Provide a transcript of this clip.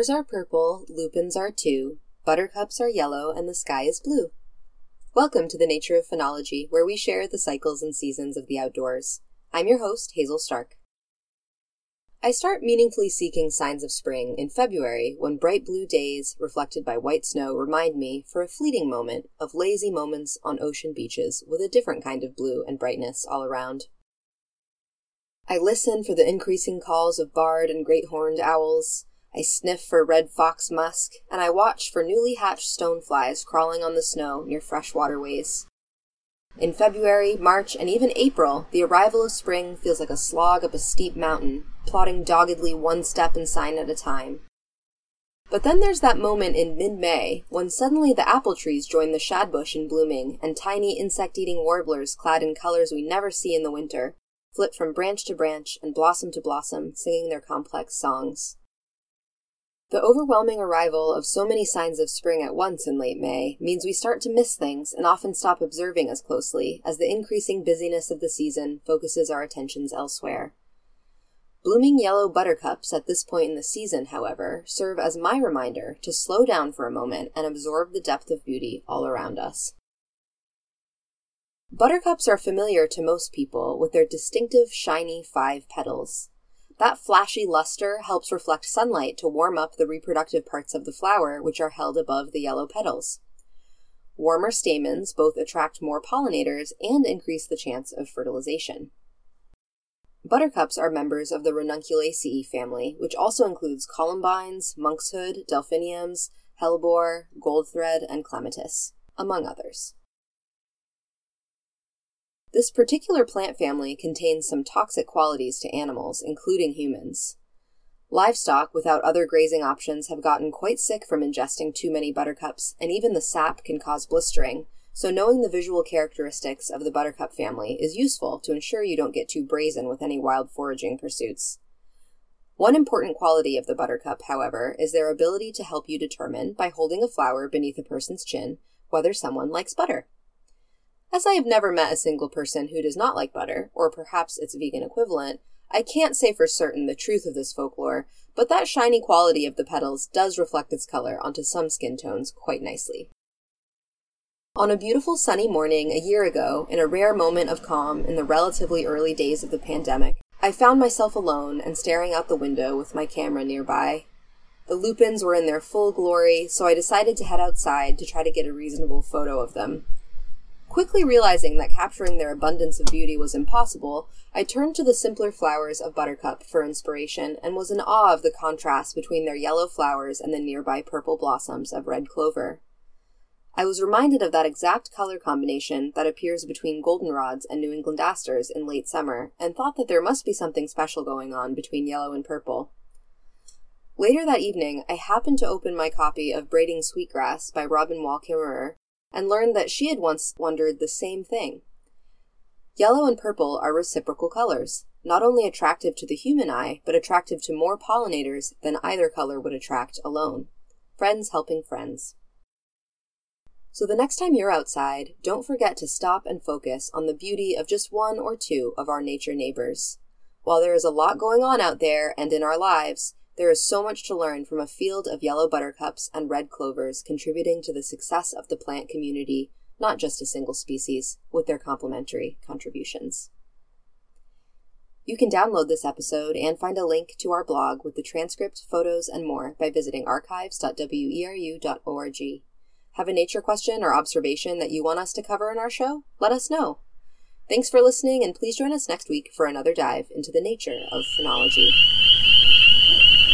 Clovers are purple, lupins are too, buttercups are yellow, and the sky is blue. Welcome to the Nature of Phenology, where we share the cycles and seasons of the outdoors. I'm your host, Hazel Stark. I start meaningfully seeking signs of spring in February when bright blue days, reflected by white snow, remind me, for a fleeting moment, of lazy moments on ocean beaches with a different kind of blue and brightness all around. I listen for the increasing calls of barred and great horned owls. I sniff for red fox musk, and I watch for newly hatched stoneflies crawling on the snow near fresh waterways. In February, March, and even April, the arrival of spring feels like a slog up a steep mountain, plodding doggedly one step and sign at a time. But then there's that moment in mid May when suddenly the apple trees join the shadbush in blooming, and tiny insect eating warblers clad in colors we never see in the winter flit from branch to branch and blossom to blossom, singing their complex songs. The overwhelming arrival of so many signs of spring at once in late May means we start to miss things and often stop observing as closely as the increasing busyness of the season focuses our attentions elsewhere. Blooming yellow buttercups at this point in the season, however, serve as my reminder to slow down for a moment and absorb the depth of beauty all around us. Buttercups are familiar to most people with their distinctive shiny five petals. That flashy luster helps reflect sunlight to warm up the reproductive parts of the flower, which are held above the yellow petals. Warmer stamens both attract more pollinators and increase the chance of fertilization. Buttercups are members of the Ranunculaceae family, which also includes columbines, monkshood, delphiniums, hellebore, goldthread, and clematis, among others. This particular plant family contains some toxic qualities to animals, including humans. Livestock without other grazing options have gotten quite sick from ingesting too many buttercups, and even the sap can cause blistering, so knowing the visual characteristics of the buttercup family is useful to ensure you don't get too brazen with any wild foraging pursuits. One important quality of the buttercup, however, is their ability to help you determine, by holding a flower beneath a person's chin, whether someone likes butter. As I have never met a single person who does not like butter, or perhaps its vegan equivalent, I can't say for certain the truth of this folklore, but that shiny quality of the petals does reflect its color onto some skin tones quite nicely. On a beautiful sunny morning a year ago, in a rare moment of calm in the relatively early days of the pandemic, I found myself alone and staring out the window with my camera nearby. The lupins were in their full glory, so I decided to head outside to try to get a reasonable photo of them. Quickly realizing that capturing their abundance of beauty was impossible, I turned to the simpler flowers of buttercup for inspiration and was in awe of the contrast between their yellow flowers and the nearby purple blossoms of red clover. I was reminded of that exact color combination that appears between goldenrods and New England asters in late summer, and thought that there must be something special going on between yellow and purple. Later that evening, I happened to open my copy of Braiding Sweetgrass by Robin Wall Kimmerer and learned that she had once wondered the same thing. Yellow and purple are reciprocal colors, not only attractive to the human eye, but attractive to more pollinators than either color would attract alone. Friends helping friends. So the next time you're outside, don't forget to stop and focus on the beauty of just one or two of our nature neighbors. While there is a lot going on out there and in our lives, there is so much to learn from a field of yellow buttercups and red clovers contributing to the success of the plant community, not just a single species, with their complementary contributions. You can download this episode and find a link to our blog with the transcript, photos, and more by visiting archives.weru.org. Have a nature question or observation that you want us to cover in our show? Let us know. Thanks for listening, and please join us next week for another dive into the nature of phenology.